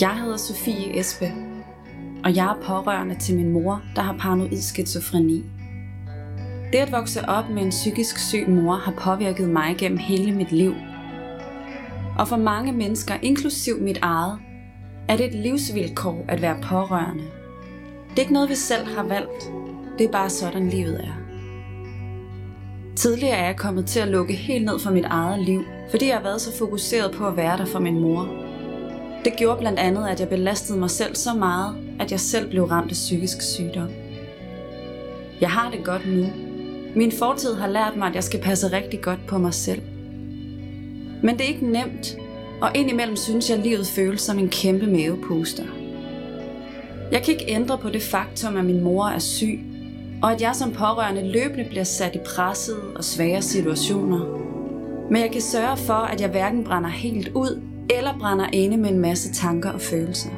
Jeg hedder Sofie Espe, og jeg er pårørende til min mor, der har paranoid skizofreni. Det at vokse op med en psykisk syg mor har påvirket mig gennem hele mit liv. Og for mange mennesker, inklusiv mit eget, er det et livsvilkår at være pårørende. Det er ikke noget, vi selv har valgt. Det er bare sådan, livet er. Tidligere er jeg kommet til at lukke helt ned for mit eget liv, fordi jeg har været så fokuseret på at være der for min mor. Det gjorde blandt andet, at jeg belastede mig selv så meget, at jeg selv blev ramt af psykisk sygdom. Jeg har det godt nu. Min fortid har lært mig, at jeg skal passe rigtig godt på mig selv. Men det er ikke nemt, og indimellem synes jeg, at livet føles som en kæmpe mavepuster. Jeg kan ikke ændre på det faktum, at min mor er syg, og at jeg som pårørende løbende bliver sat i pressede og svære situationer. Men jeg kan sørge for, at jeg hverken brænder helt ud, eller brænder inde med en masse tanker og følelser.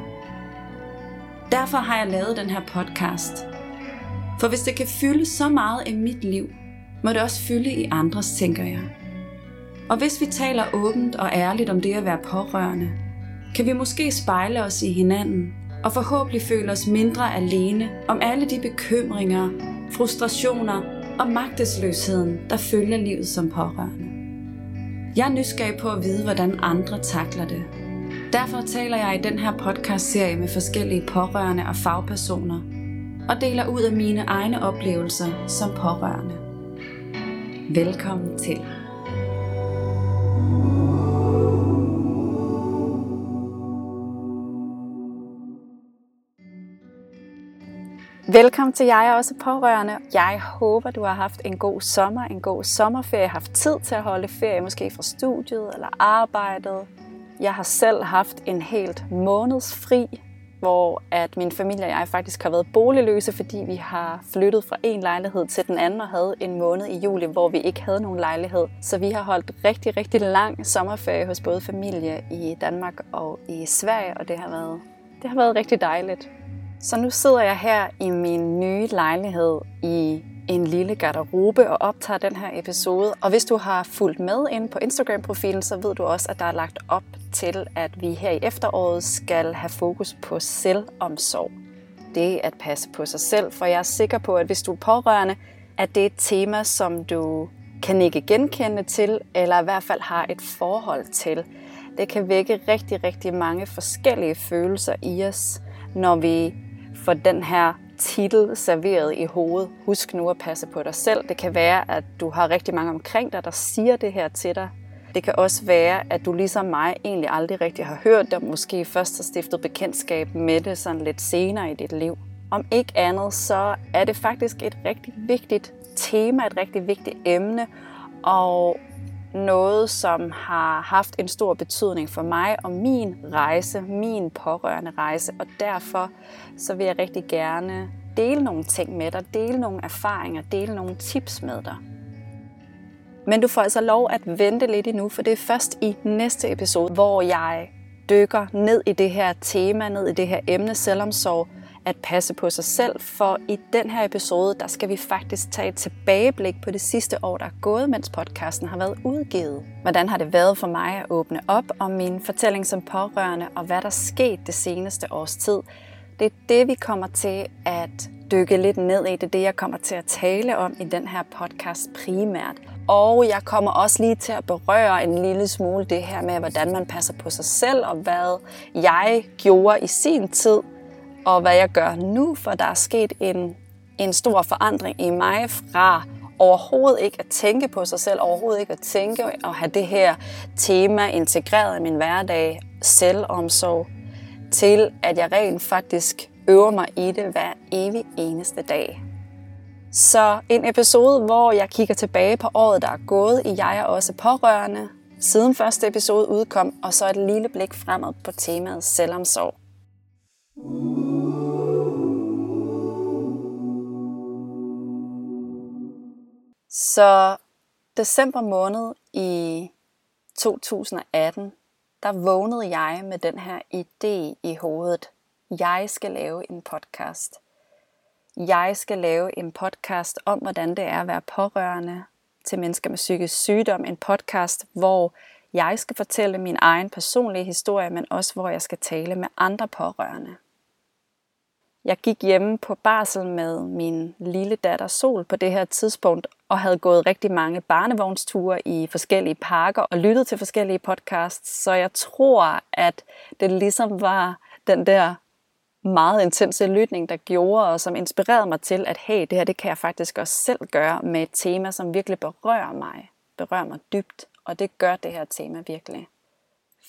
Derfor har jeg lavet den her podcast. For hvis det kan fylde så meget i mit liv, må det også fylde i andres, tænker jeg. Og hvis vi taler åbent og ærligt om det at være pårørende, kan vi måske spejle os i hinanden og forhåbentlig føle os mindre alene om alle de bekymringer, frustrationer og magtesløsheden, der følger livet som pårørende. Jeg er nysgerrig på at vide, hvordan andre takler det. Derfor taler jeg i den her podcast-serie med forskellige pårørende og fagpersoner, og deler ud af mine egne oplevelser som pårørende. Velkommen til. Velkommen til Jeg er også pårørende. Jeg håber, du har haft en god sommer, en god sommerferie, haft tid til at holde ferie, måske fra studiet eller arbejdet. Jeg har selv haft en helt måneds fri, hvor at min familie og jeg faktisk har været boligløse, fordi vi har flyttet fra en lejlighed til den anden og havde en måned i juli, hvor vi ikke havde nogen lejlighed. Så vi har holdt rigtig, rigtig lang sommerferie hos både familie i Danmark og i Sverige, og det har været, det har været rigtig dejligt. Så nu sidder jeg her i min nye lejlighed i en lille garderobe og optager den her episode. Og hvis du har fulgt med ind på Instagram-profilen, så ved du også, at der er lagt op til, at vi her i efteråret skal have fokus på selvomsorg. Det at passe på sig selv, for jeg er sikker på, at hvis du er pårørende, at det er et tema, som du kan ikke genkende til, eller i hvert fald har et forhold til. Det kan vække rigtig, rigtig mange forskellige følelser i os, når vi for den her titel serveret i hovedet. Husk nu at passe på dig selv. Det kan være, at du har rigtig mange omkring dig, der siger det her til dig. Det kan også være, at du ligesom mig egentlig aldrig rigtig har hørt det, og måske først har stiftet bekendtskab med det sådan lidt senere i dit liv. Om ikke andet, så er det faktisk et rigtig vigtigt tema, et rigtig vigtigt emne, og noget, som har haft en stor betydning for mig og min rejse, min pårørende rejse, og derfor så vil jeg rigtig gerne dele nogle ting med dig, dele nogle erfaringer, dele nogle tips med dig. Men du får altså lov at vente lidt endnu, for det er først i næste episode, hvor jeg dykker ned i det her tema, ned i det her emne selvomsorg, at passe på sig selv, for i den her episode, der skal vi faktisk tage et tilbageblik på det sidste år, der er gået, mens podcasten har været udgivet. Hvordan har det været for mig at åbne op om min fortælling som pårørende, og hvad der skete det seneste års tid. Det er det, vi kommer til at dykke lidt ned i. Det er det, jeg kommer til at tale om i den her podcast primært. Og jeg kommer også lige til at berøre en lille smule det her med, hvordan man passer på sig selv, og hvad jeg gjorde i sin tid, og hvad jeg gør nu, for der er sket en, en stor forandring i mig fra overhovedet ikke at tænke på sig selv, overhovedet ikke at tænke og have det her tema integreret i min hverdag, selvomsorg, til at jeg rent faktisk øver mig i det hver evig eneste dag. Så en episode, hvor jeg kigger tilbage på året, der er gået i Jeg er også pårørende, siden første episode udkom, og så et lille blik fremad på temaet selvomsorg. Så december måned i 2018, der vågnede jeg med den her idé i hovedet. Jeg skal lave en podcast. Jeg skal lave en podcast om, hvordan det er at være pårørende til mennesker med psykisk sygdom. En podcast, hvor jeg skal fortælle min egen personlige historie, men også hvor jeg skal tale med andre pårørende. Jeg gik hjemme på barsel med min lille datter Sol på det her tidspunkt, og havde gået rigtig mange barnevognsture i forskellige parker og lyttet til forskellige podcasts, så jeg tror, at det ligesom var den der meget intense lytning, der gjorde, og som inspirerede mig til, at hey, det her det kan jeg faktisk også selv gøre med et tema, som virkelig berører mig, berører mig dybt, og det gør det her tema virkelig.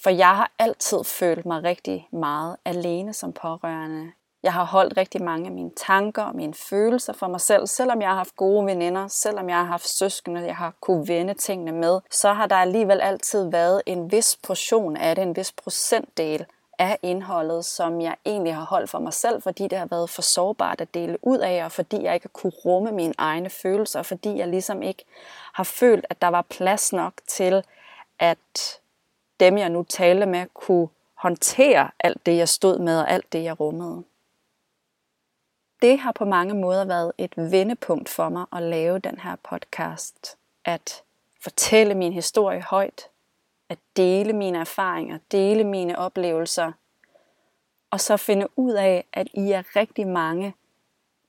For jeg har altid følt mig rigtig meget alene som pårørende. Jeg har holdt rigtig mange af mine tanker og mine følelser for mig selv, selvom jeg har haft gode veninder, selvom jeg har haft søskende, jeg har kunne vende tingene med, så har der alligevel altid været en vis portion af det, en vis procentdel af indholdet, som jeg egentlig har holdt for mig selv, fordi det har været for sårbart at dele ud af, og fordi jeg ikke har kunne rumme mine egne følelser, og fordi jeg ligesom ikke har følt, at der var plads nok til, at dem, jeg nu talte med, kunne håndtere alt det, jeg stod med, og alt det, jeg rummede det har på mange måder været et vendepunkt for mig at lave den her podcast. At fortælle min historie højt, at dele mine erfaringer, dele mine oplevelser, og så finde ud af, at I er rigtig mange,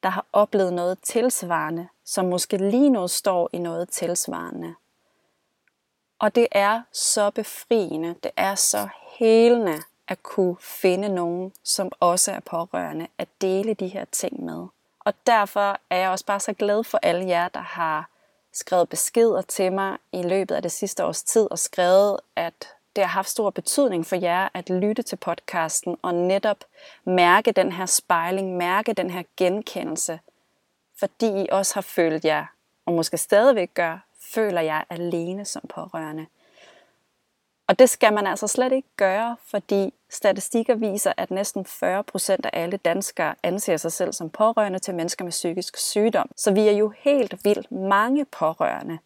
der har oplevet noget tilsvarende, som måske lige nu står i noget tilsvarende. Og det er så befriende, det er så helende, at kunne finde nogen, som også er pårørende, at dele de her ting med. Og derfor er jeg også bare så glad for alle jer, der har skrevet beskeder til mig i løbet af det sidste års tid, og skrevet, at det har haft stor betydning for jer at lytte til podcasten og netop mærke den her spejling, mærke den her genkendelse, fordi I også har følt jer, og måske stadigvæk gør, føler jeg alene som pårørende. Og det skal man altså slet ikke gøre, fordi statistikker viser, at næsten 40 procent af alle danskere anser sig selv som pårørende til mennesker med psykisk sygdom. Så vi er jo helt vildt mange pårørende.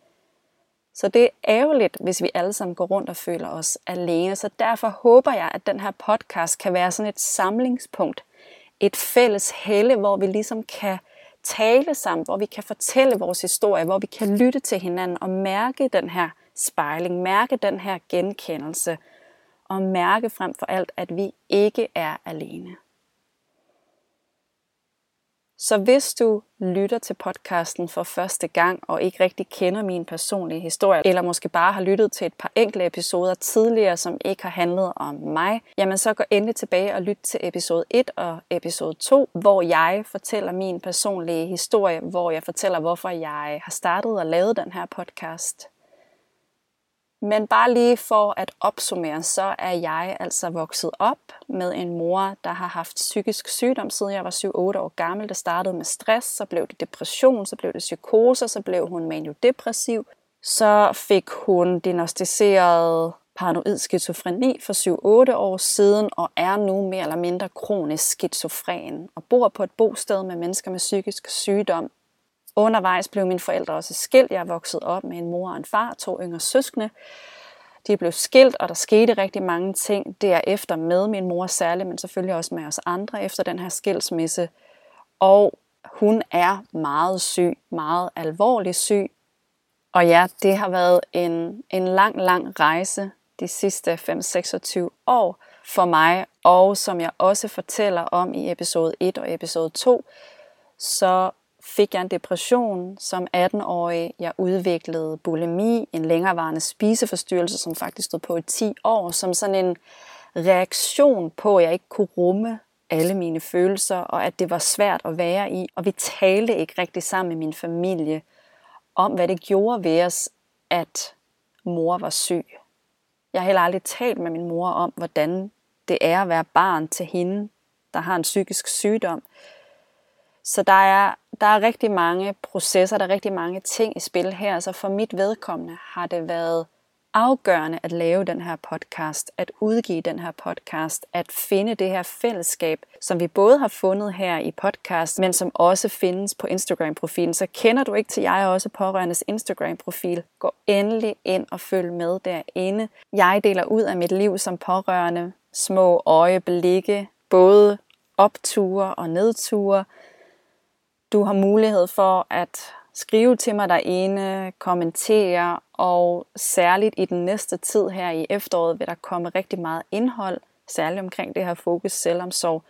Så det er ærgerligt, hvis vi alle sammen går rundt og føler os alene. Så derfor håber jeg, at den her podcast kan være sådan et samlingspunkt. Et fælles helle, hvor vi ligesom kan tale sammen, hvor vi kan fortælle vores historie, hvor vi kan lytte til hinanden og mærke den her spejling, mærke den her genkendelse og mærke frem for alt, at vi ikke er alene. Så hvis du lytter til podcasten for første gang og ikke rigtig kender min personlige historie, eller måske bare har lyttet til et par enkelte episoder tidligere, som ikke har handlet om mig, jamen så gå endelig tilbage og lyt til episode 1 og episode 2, hvor jeg fortæller min personlige historie, hvor jeg fortæller, hvorfor jeg har startet og lavet den her podcast. Men bare lige for at opsummere, så er jeg altså vokset op med en mor, der har haft psykisk sygdom, siden jeg var 7-8 år gammel. Det startede med stress, så blev det depression, så blev det psykose, så blev hun maniodepressiv. Så fik hun diagnostiseret paranoid skizofreni for 7-8 år siden, og er nu mere eller mindre kronisk skizofren, og bor på et bosted med mennesker med psykisk sygdom, Undervejs blev mine forældre også skilt. Jeg voksede op med en mor og en far, to yngre søskende. De blev skilt, og der skete rigtig mange ting derefter med min mor særligt, men selvfølgelig også med os andre efter den her skilsmisse. Og hun er meget syg, meget alvorlig syg. Og ja, det har været en, en lang, lang rejse de sidste 5-26 år for mig. Og som jeg også fortæller om i episode 1 og episode 2, så fik jeg en depression som 18-årig. Jeg udviklede bulimi, en længerevarende spiseforstyrrelse, som faktisk stod på i 10 år, som sådan en reaktion på, at jeg ikke kunne rumme alle mine følelser, og at det var svært at være i. Og vi talte ikke rigtig sammen med min familie om, hvad det gjorde ved os, at mor var syg. Jeg har heller aldrig talt med min mor om, hvordan det er at være barn til hende, der har en psykisk sygdom. Så der er, der er rigtig mange processer, der er rigtig mange ting i spil her. Så for mit vedkommende har det været afgørende at lave den her podcast, at udgive den her podcast, at finde det her fællesskab, som vi både har fundet her i podcast, men som også findes på Instagram-profilen. Så kender du ikke til jeg også pårørendes Instagram-profil, gå endelig ind og følg med derinde. Jeg deler ud af mit liv som pårørende, små øjeblikke, både opture og nedture, du har mulighed for at skrive til mig derinde, kommentere, og særligt i den næste tid her i efteråret vil der komme rigtig meget indhold, særligt omkring det her fokus selvomsorg.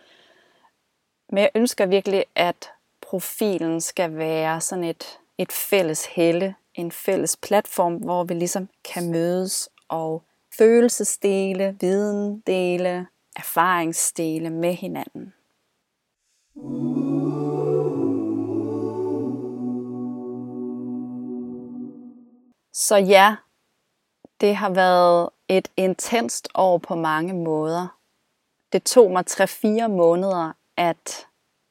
Men jeg ønsker virkelig, at profilen skal være sådan et, et fælles helle, en fælles platform, hvor vi ligesom kan mødes og følelsesdele, videndele, erfaringsdele med hinanden. Så ja, det har været et intenst år på mange måder. Det tog mig 3-4 måneder at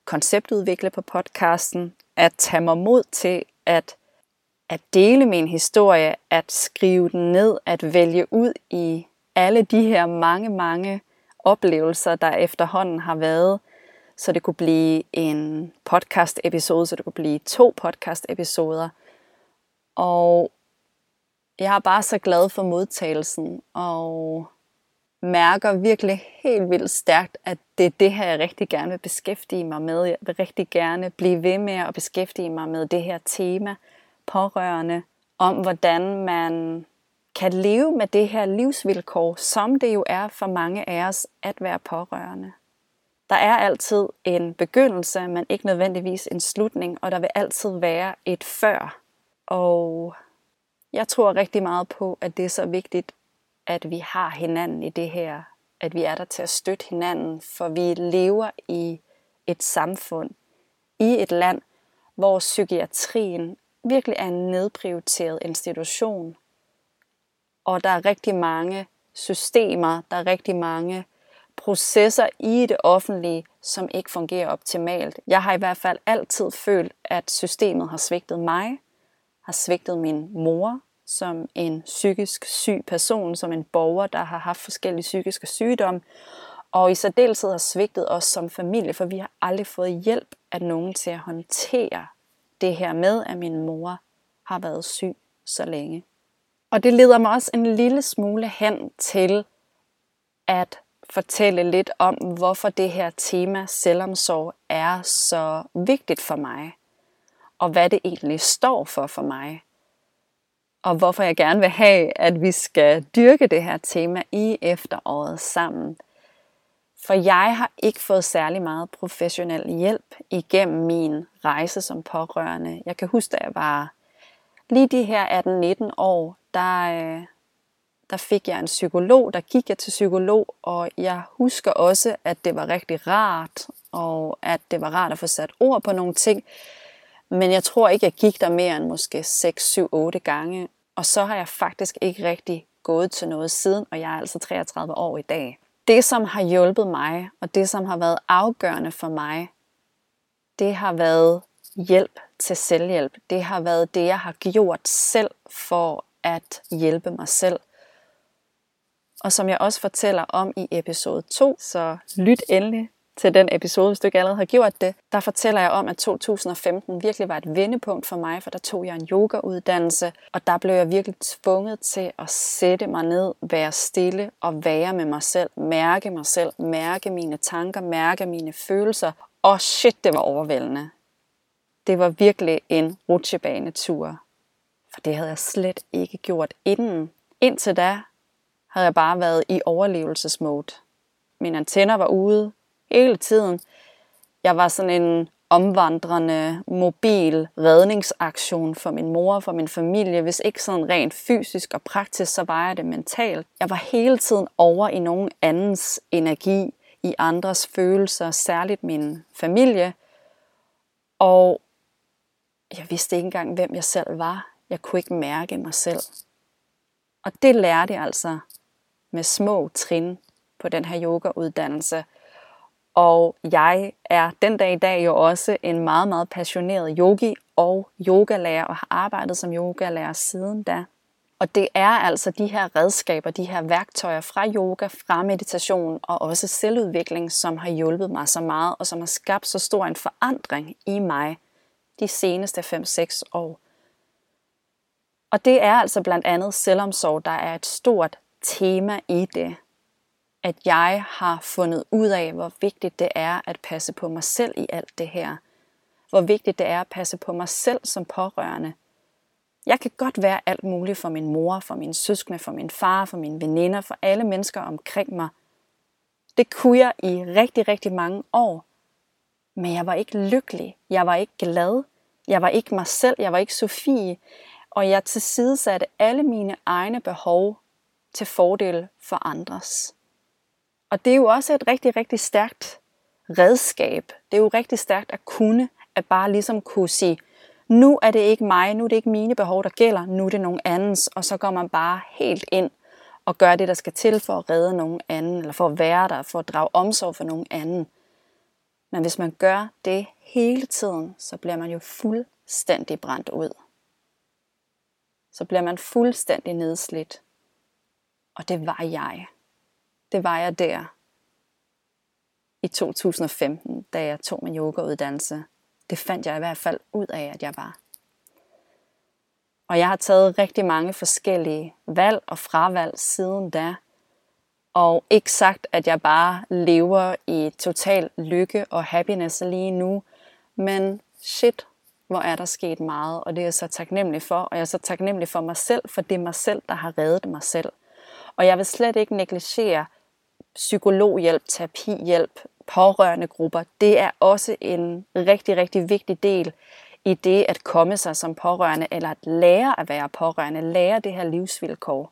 konceptudvikle på podcasten, at tage mig mod til at, at dele min historie, at skrive den ned, at vælge ud i alle de her mange, mange oplevelser, der efterhånden har været, så det kunne blive en podcast episode, så det kunne blive to podcast episoder. Og jeg er bare så glad for modtagelsen, og mærker virkelig helt vildt stærkt, at det er det her, jeg rigtig gerne vil beskæftige mig med. Jeg vil rigtig gerne blive ved med at beskæftige mig med det her tema, pårørende, om hvordan man kan leve med det her livsvilkår, som det jo er for mange af os at være pårørende. Der er altid en begyndelse, men ikke nødvendigvis en slutning, og der vil altid være et før. Og jeg tror rigtig meget på, at det er så vigtigt, at vi har hinanden i det her. At vi er der til at støtte hinanden, for vi lever i et samfund, i et land, hvor psykiatrien virkelig er en nedprioriteret institution. Og der er rigtig mange systemer, der er rigtig mange processer i det offentlige, som ikke fungerer optimalt. Jeg har i hvert fald altid følt, at systemet har svigtet mig, har svigtet min mor, som en psykisk syg person, som en borger, der har haft forskellige psykiske sygdomme, og i særdeleshed har svigtet os som familie, for vi har aldrig fået hjælp af nogen til at håndtere det her med, at min mor har været syg så længe. Og det leder mig også en lille smule hen til at fortælle lidt om, hvorfor det her tema selvomsorg er så vigtigt for mig, og hvad det egentlig står for for mig og hvorfor jeg gerne vil have, at vi skal dyrke det her tema i efteråret sammen. For jeg har ikke fået særlig meget professionel hjælp igennem min rejse som pårørende. Jeg kan huske, da jeg var lige de her 18-19 år, der, øh, der fik jeg en psykolog, der gik jeg til psykolog, og jeg husker også, at det var rigtig rart, og at det var rart at få sat ord på nogle ting. Men jeg tror ikke, jeg gik der mere end måske 6, 7, 8 gange. Og så har jeg faktisk ikke rigtig gået til noget siden, og jeg er altså 33 år i dag. Det, som har hjulpet mig, og det, som har været afgørende for mig, det har været hjælp til selvhjælp. Det har været det, jeg har gjort selv for at hjælpe mig selv. Og som jeg også fortæller om i episode 2, så lyt endelig til den episode, hvis du ikke allerede har gjort det, der fortæller jeg om, at 2015 virkelig var et vendepunkt for mig, for der tog jeg en yogauddannelse, og der blev jeg virkelig tvunget til at sætte mig ned, være stille og være med mig selv, mærke mig selv, mærke mine tanker, mærke mine følelser. Og shit, det var overvældende. Det var virkelig en rutsjebanetur, for det havde jeg slet ikke gjort inden. Indtil da havde jeg bare været i overlevelsesmode. Mine antenner var ude, hele tiden. Jeg var sådan en omvandrende, mobil redningsaktion for min mor og for min familie. Hvis ikke sådan rent fysisk og praktisk, så var jeg det mentalt. Jeg var hele tiden over i nogen andens energi, i andres følelser, særligt min familie. Og jeg vidste ikke engang, hvem jeg selv var. Jeg kunne ikke mærke mig selv. Og det lærte jeg altså med små trin på den her yogauddannelse – og jeg er den dag i dag jo også en meget, meget passioneret yogi og yogalærer, og har arbejdet som yogalærer siden da. Og det er altså de her redskaber, de her værktøjer fra yoga, fra meditation og også selvudvikling, som har hjulpet mig så meget, og som har skabt så stor en forandring i mig de seneste 5-6 år. Og det er altså blandt andet selvomsorg, der er et stort tema i det at jeg har fundet ud af, hvor vigtigt det er at passe på mig selv i alt det her. hvor vigtigt det er at passe på mig selv som pårørende. Jeg kan godt være alt muligt for min mor, for mine søskende, for min far, for mine veninder, for alle mennesker omkring mig. Det kunne jeg i rigtig, rigtig mange år. Men jeg var ikke lykkelig. Jeg var ikke glad. Jeg var ikke mig selv. Jeg var ikke Sofie. Og jeg tilsidesatte alle mine egne behov til fordel for andres. Og det er jo også et rigtig, rigtig stærkt redskab. Det er jo rigtig stærkt at kunne, at bare ligesom kunne sige, nu er det ikke mig, nu er det ikke mine behov, der gælder, nu er det nogen andens, og så går man bare helt ind og gør det, der skal til for at redde nogen anden, eller for at være der, for at drage omsorg for nogen anden. Men hvis man gør det hele tiden, så bliver man jo fuldstændig brændt ud. Så bliver man fuldstændig nedslidt. Og det var jeg. Det var jeg der i 2015, da jeg tog min yogauddannelse. Det fandt jeg i hvert fald ud af, at jeg var. Og jeg har taget rigtig mange forskellige valg og fravalg siden da. Og ikke sagt, at jeg bare lever i total lykke og happiness lige nu. Men shit, hvor er der sket meget, og det er jeg så taknemmelig for. Og jeg er så taknemmelig for mig selv, for det er mig selv, der har reddet mig selv. Og jeg vil slet ikke negligere psykologhjælp, terapihjælp, pårørende grupper. Det er også en rigtig, rigtig vigtig del i det at komme sig som pårørende, eller at lære at være pårørende, lære det her livsvilkår.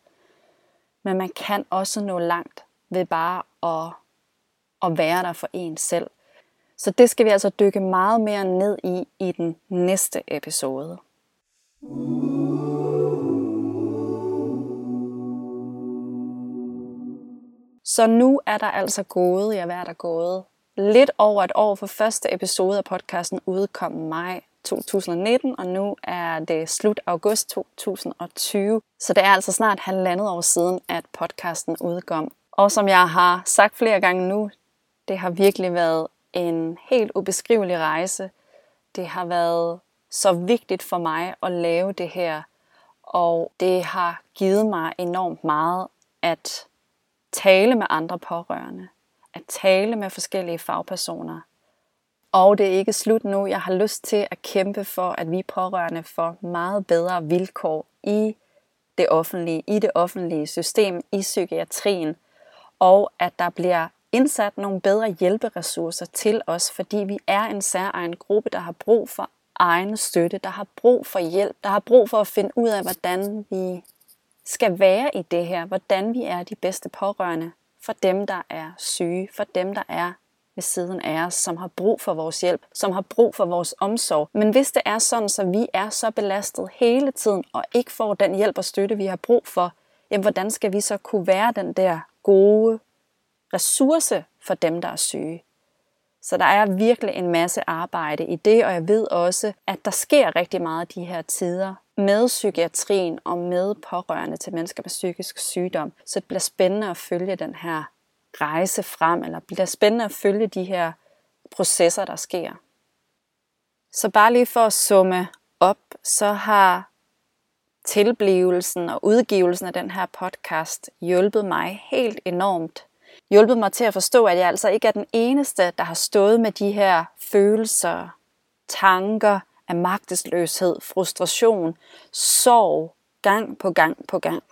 Men man kan også nå langt ved bare at, at være der for en selv. Så det skal vi altså dykke meget mere ned i i den næste episode. Så nu er der altså gået, jeg er der gået, lidt over et år for første episode af podcasten udkom maj 2019, og nu er det slut august 2020. Så det er altså snart halvandet år siden, at podcasten udkom. Og som jeg har sagt flere gange nu, det har virkelig været en helt ubeskrivelig rejse. Det har været så vigtigt for mig at lave det her, og det har givet mig enormt meget at tale med andre pårørende, at tale med forskellige fagpersoner. Og det er ikke slut nu. Jeg har lyst til at kæmpe for, at vi pårørende får meget bedre vilkår i det offentlige, i det offentlige system, i psykiatrien, og at der bliver indsat nogle bedre hjælperessourcer til os, fordi vi er en særegen gruppe, der har brug for egen støtte, der har brug for hjælp, der har brug for at finde ud af, hvordan vi skal være i det her, hvordan vi er de bedste pårørende for dem, der er syge, for dem, der er ved siden af os, som har brug for vores hjælp, som har brug for vores omsorg. Men hvis det er sådan, så vi er så belastet hele tiden og ikke får den hjælp og støtte, vi har brug for, jamen hvordan skal vi så kunne være den der gode ressource for dem, der er syge? Så der er virkelig en masse arbejde i det, og jeg ved også, at der sker rigtig meget de her tider med psykiatrien og med pårørende til mennesker med psykisk sygdom. Så det bliver spændende at følge den her rejse frem, eller bliver spændende at følge de her processer, der sker. Så bare lige for at summe op, så har tilblivelsen og udgivelsen af den her podcast hjulpet mig helt enormt. Hjulpet mig til at forstå, at jeg altså ikke er den eneste, der har stået med de her følelser, tanker af magtesløshed, frustration, sorg, gang på gang på gang.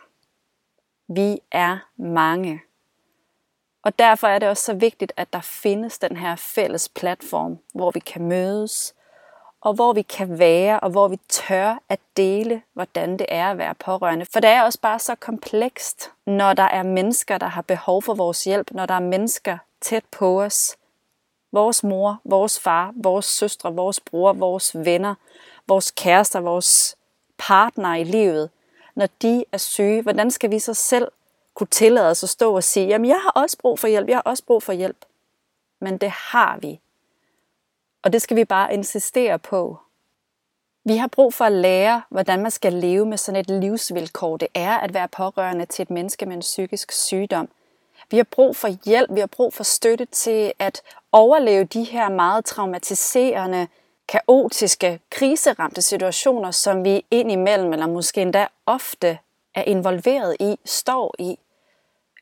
Vi er mange. Og derfor er det også så vigtigt, at der findes den her fælles platform, hvor vi kan mødes, og hvor vi kan være, og hvor vi tør at dele, hvordan det er at være pårørende. For det er også bare så komplekst, når der er mennesker, der har behov for vores hjælp, når der er mennesker tæt på os. Vores mor, vores far, vores søstre, vores bror, vores venner, vores kærester, vores partner i livet. Når de er syge, hvordan skal vi så selv kunne tillade os at stå og sige, jamen jeg har også brug for hjælp, jeg har også brug for hjælp. Men det har vi. Og det skal vi bare insistere på. Vi har brug for at lære, hvordan man skal leve med sådan et livsvilkår. Det er at være pårørende til et menneske med en psykisk sygdom. Vi har brug for hjælp, vi har brug for støtte til at overleve de her meget traumatiserende, kaotiske, kriseramte situationer, som vi indimellem, eller måske endda ofte, er involveret i, står i.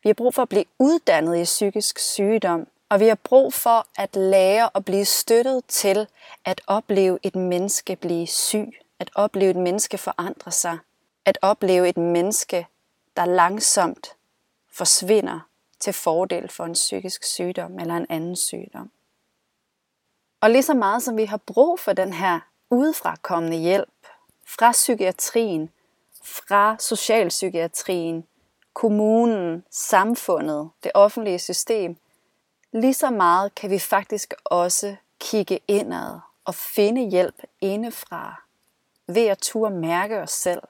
Vi har brug for at blive uddannet i psykisk sygdom, og vi har brug for at lære at blive støttet til at opleve et menneske blive syg, at opleve et menneske forandre sig, at opleve et menneske, der langsomt forsvinder til fordel for en psykisk sygdom eller en anden sygdom. Og lige så meget som vi har brug for den her udefrakommende hjælp fra psykiatrien, fra socialpsykiatrien, kommunen, samfundet, det offentlige system, lige så meget kan vi faktisk også kigge indad og finde hjælp indefra ved at turde mærke os selv,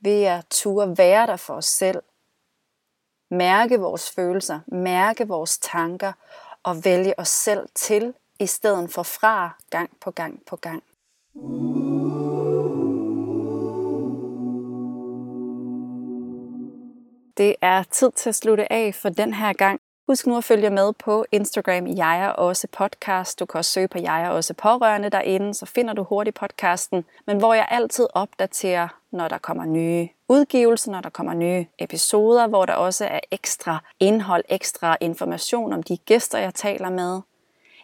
ved at turde være der for os selv, mærke vores følelser, mærke vores tanker og vælge os selv til i stedet for fra gang på gang på gang. Det er tid til at slutte af for den her gang. Husk nu at følge med på Instagram Jeg er også podcast. Du kan også søge på Jeg er også pårørende derinde, så finder du hurtigt podcasten. Men hvor jeg altid opdaterer, når der kommer nye udgivelser, når der kommer nye episoder, hvor der også er ekstra indhold, ekstra information om de gæster, jeg taler med.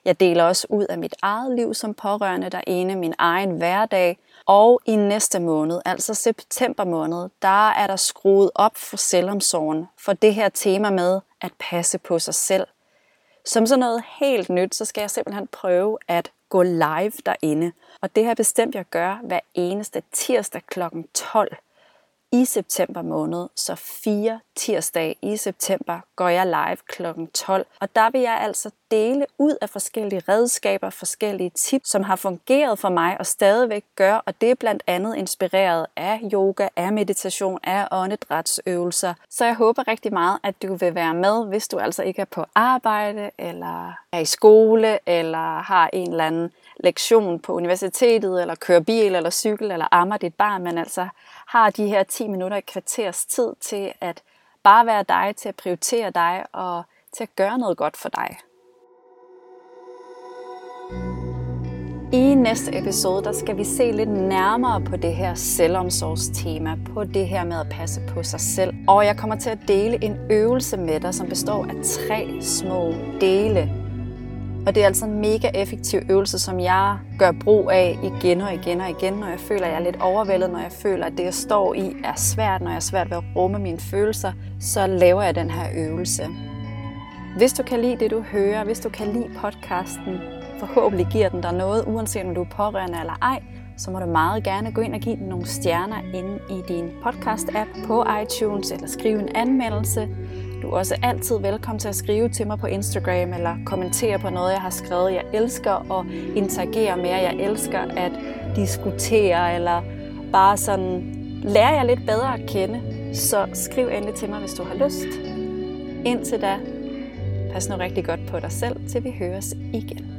Jeg deler også ud af mit eget liv som pårørende derinde, min egen hverdag. Og i næste måned, altså september måned, der er der skruet op for selvomsorgen for det her tema med at passe på sig selv. Som sådan noget helt nyt, så skal jeg simpelthen prøve at gå live derinde. Og det har bestemt, jeg gør hver eneste tirsdag kl. 12 i september måned, så fire tirsdage i september, går jeg live kl. 12. Og der vil jeg altså dele ud af forskellige redskaber, forskellige tips, som har fungeret for mig og stadigvæk gør, og det er blandt andet inspireret af yoga, af meditation, af åndedrætsøvelser. Så jeg håber rigtig meget, at du vil være med, hvis du altså ikke er på arbejde, eller er i skole, eller har en eller anden lektion på universitetet, eller kører bil, eller cykel, eller ammer dit barn, men altså har de her 10 minutter i kvarters tid til at bare være dig, til at prioritere dig og til at gøre noget godt for dig. I næste episode, der skal vi se lidt nærmere på det her selvomsorgstema, på det her med at passe på sig selv. Og jeg kommer til at dele en øvelse med dig, som består af tre små dele. Og det er altså en mega effektiv øvelse, som jeg gør brug af igen og igen og igen, når jeg føler, at jeg er lidt overvældet, når jeg føler, at det, jeg står i, er svært, når jeg er svært ved at rumme mine følelser, så laver jeg den her øvelse. Hvis du kan lide det, du hører, hvis du kan lide podcasten, forhåbentlig giver den dig noget, uanset om du er pårørende eller ej, så må du meget gerne gå ind og give den nogle stjerner inde i din podcast-app på iTunes, eller skrive en anmeldelse. Du er også altid velkommen til at skrive til mig på Instagram, eller kommentere på noget, jeg har skrevet. Jeg elsker at interagere med jer. Jeg elsker at diskutere, eller bare sådan lære jer lidt bedre at kende. Så skriv endelig til mig, hvis du har lyst. Indtil da, pas nu rigtig godt på dig selv, til vi høres igen.